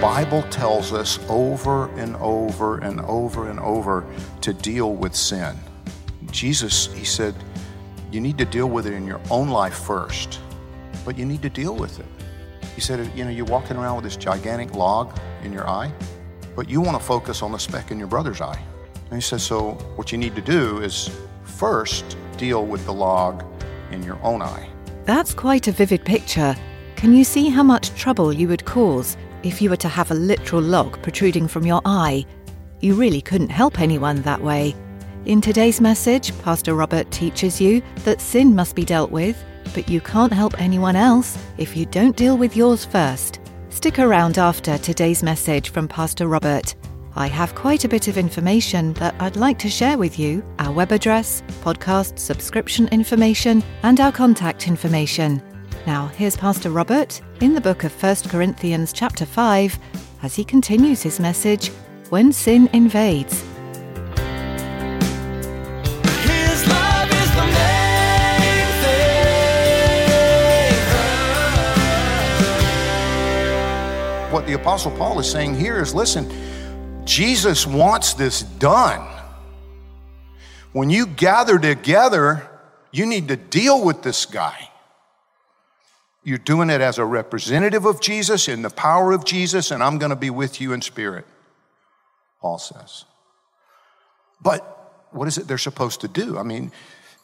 Bible tells us over and over and over and over to deal with sin. Jesus, he said, you need to deal with it in your own life first, but you need to deal with it. He said, you know, you're walking around with this gigantic log in your eye, but you want to focus on the speck in your brother's eye. And he says, so what you need to do is first deal with the log in your own eye. That's quite a vivid picture. Can you see how much trouble you would cause if you were to have a literal log protruding from your eye? You really couldn't help anyone that way. In today's message, Pastor Robert teaches you that sin must be dealt with, but you can't help anyone else if you don't deal with yours first. Stick around after today's message from Pastor Robert. I have quite a bit of information that I'd like to share with you our web address, podcast subscription information, and our contact information. Now, here's Pastor Robert in the book of 1 Corinthians, chapter 5, as he continues his message When Sin Invades. His love is the main thing. What the Apostle Paul is saying here is listen, Jesus wants this done. When you gather together, you need to deal with this guy. You're doing it as a representative of Jesus in the power of Jesus, and I'm going to be with you in spirit, Paul says. But what is it they're supposed to do? I mean,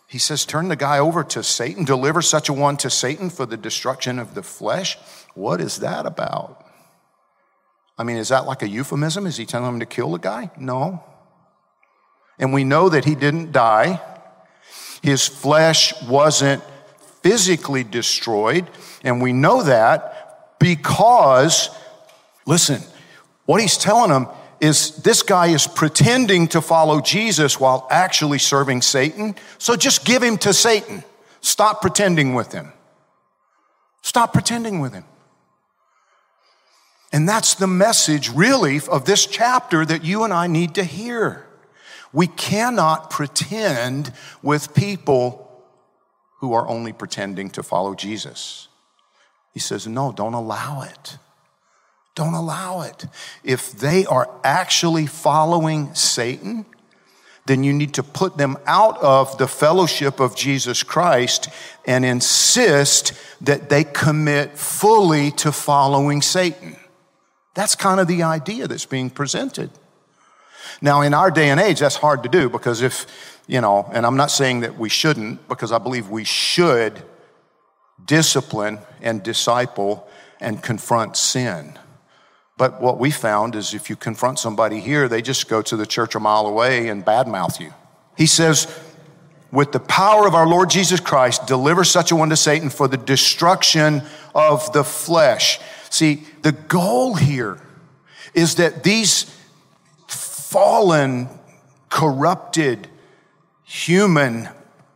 he says, turn the guy over to Satan, deliver such a one to Satan for the destruction of the flesh. What is that about? I mean, is that like a euphemism? Is he telling him to kill the guy? No. And we know that he didn't die. His flesh wasn't physically destroyed. And we know that because, listen, what he's telling them is this guy is pretending to follow Jesus while actually serving Satan. So just give him to Satan. Stop pretending with him. Stop pretending with him. And that's the message, really, of this chapter that you and I need to hear. We cannot pretend with people who are only pretending to follow Jesus. He says, No, don't allow it. Don't allow it. If they are actually following Satan, then you need to put them out of the fellowship of Jesus Christ and insist that they commit fully to following Satan. That's kind of the idea that's being presented. Now, in our day and age, that's hard to do because if, you know, and I'm not saying that we shouldn't, because I believe we should discipline and disciple and confront sin. But what we found is if you confront somebody here, they just go to the church a mile away and badmouth you. He says, with the power of our Lord Jesus Christ, deliver such a one to Satan for the destruction of the flesh. See, the goal here is that these fallen, corrupted, human,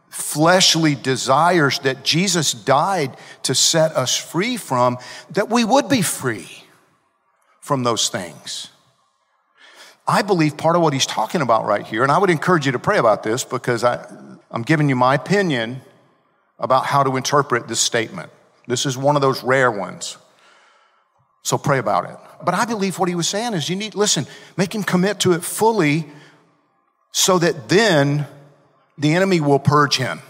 fleshly desires that Jesus died to set us free from, that we would be free from those things. I believe part of what he's talking about right here, and I would encourage you to pray about this because I, I'm giving you my opinion about how to interpret this statement. This is one of those rare ones. So pray about it. But I believe what he was saying is you need, listen, make him commit to it fully so that then the enemy will purge him.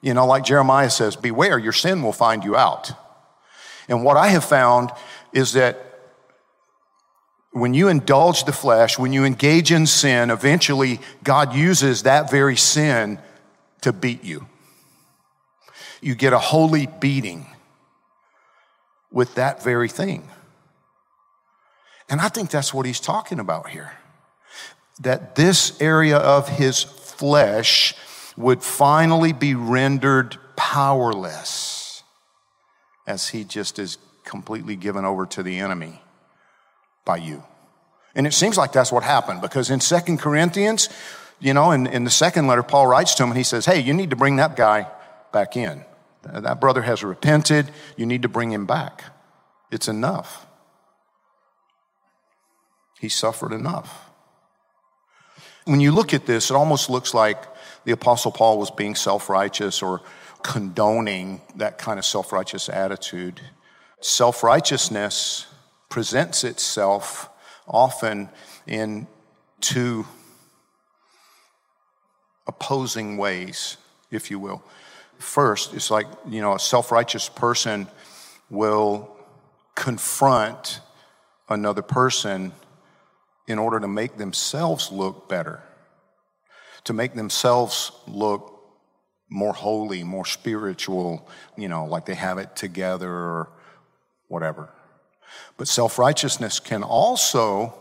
You know, like Jeremiah says, beware, your sin will find you out. And what I have found is that when you indulge the flesh, when you engage in sin, eventually God uses that very sin to beat you. You get a holy beating with that very thing. And I think that's what he's talking about here. That this area of his flesh would finally be rendered powerless as he just is completely given over to the enemy by you. And it seems like that's what happened because in Second Corinthians, you know, in, in the second letter, Paul writes to him and he says, Hey, you need to bring that guy back in. That brother has repented. You need to bring him back. It's enough. He suffered enough. When you look at this, it almost looks like the Apostle Paul was being self righteous or condoning that kind of self righteous attitude. Self righteousness presents itself often in two opposing ways, if you will. First, it's like, you know, a self righteous person will confront another person in order to make themselves look better, to make themselves look more holy, more spiritual, you know, like they have it together or whatever. But self righteousness can also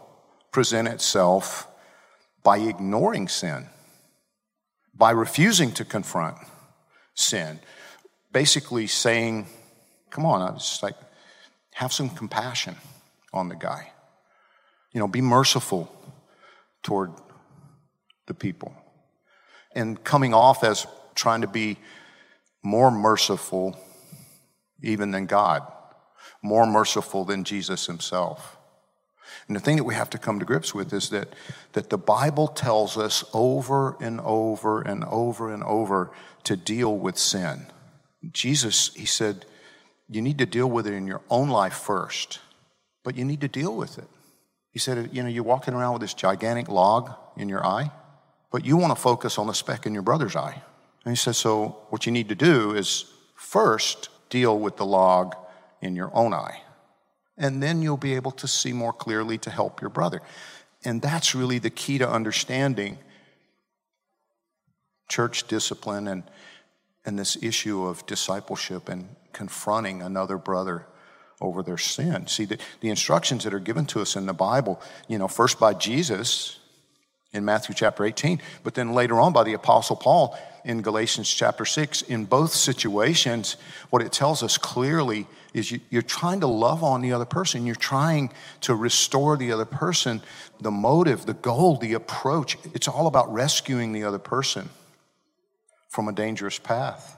present itself by ignoring sin, by refusing to confront sin. Basically saying, come on, I was like, have some compassion on the guy. You know, be merciful toward the people. And coming off as trying to be more merciful even than God, more merciful than Jesus himself. And the thing that we have to come to grips with is that, that the Bible tells us over and over and over and over to deal with sin. Jesus, he said, you need to deal with it in your own life first, but you need to deal with it. He said, you know, you're walking around with this gigantic log in your eye, but you want to focus on the speck in your brother's eye. And he said, so what you need to do is first deal with the log in your own eye. And then you'll be able to see more clearly to help your brother. And that's really the key to understanding church discipline and, and this issue of discipleship and confronting another brother over their sin. See, the, the instructions that are given to us in the Bible, you know, first by Jesus in Matthew chapter 18, but then later on by the Apostle Paul in Galatians chapter 6. In both situations, what it tells us clearly is you, you're trying to love on the other person. You're trying to restore the other person. The motive, the goal, the approach, it's all about rescuing the other person from a dangerous path.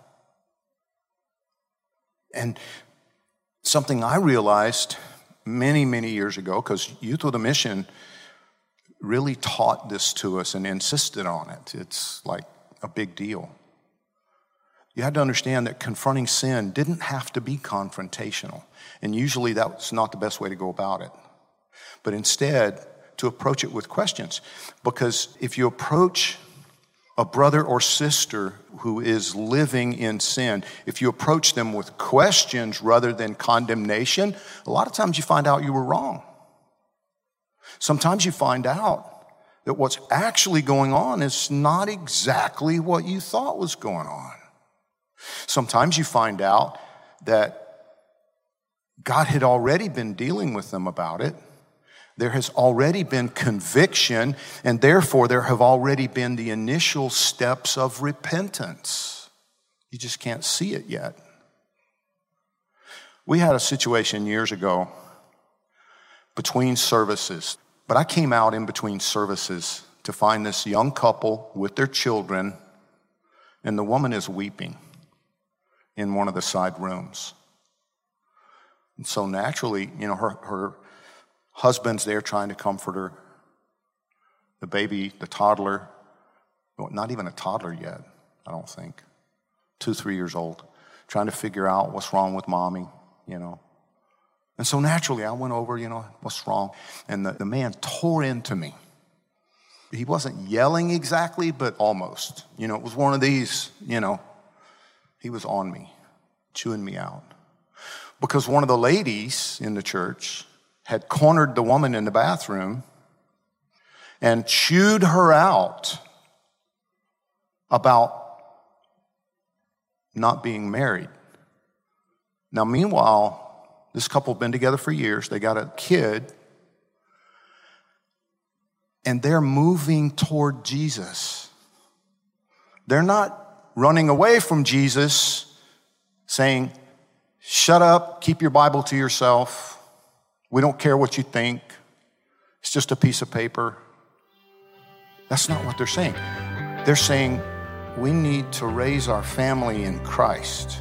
And something I realized many, many years ago, because Youth with a Mission really taught this to us and insisted on it. It's like a big deal. You had to understand that confronting sin didn't have to be confrontational. And usually that's not the best way to go about it. But instead, to approach it with questions. Because if you approach a brother or sister who is living in sin, if you approach them with questions rather than condemnation, a lot of times you find out you were wrong. Sometimes you find out that what's actually going on is not exactly what you thought was going on. Sometimes you find out that God had already been dealing with them about it there has already been conviction, and therefore there have already been the initial steps of repentance. You just can't see it yet. We had a situation years ago between services, but I came out in between services to find this young couple with their children, and the woman is weeping in one of the side rooms. And so naturally, you know, her, her Husband's there trying to comfort her. The baby, the toddler, not even a toddler yet, I don't think, two, three years old, trying to figure out what's wrong with mommy, you know. And so naturally, I went over, you know, what's wrong? And the, the man tore into me. He wasn't yelling exactly, but almost. You know, it was one of these, you know, he was on me, chewing me out. Because one of the ladies in the church had cornered the woman in the bathroom and chewed her out about not being married. Now, meanwhile, This couple have been together for years. They got a kid. And they're moving toward Jesus. They're not running away from Jesus, saying, Shut up, keep your Bible to yourself. We don't care what you think. It's just a piece of paper. That's not what they're saying. They're saying, we need to raise our family in Christ.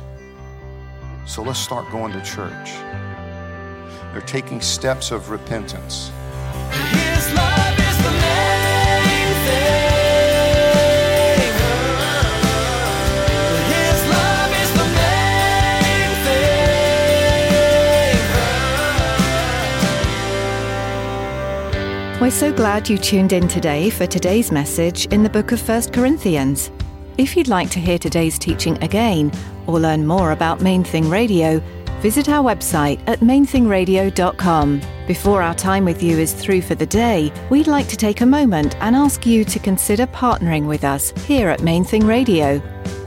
So let's start going to church. They're taking steps of repentance. We're so glad you tuned in today for today's message in the book of 1 Corinthians. If you'd like to hear today's teaching again or learn more about Main Thing Radio, visit our website at mainthingradio.com. Before our time with you is through for the day, we'd like to take a moment and ask you to consider partnering with us here at Main Thing Radio.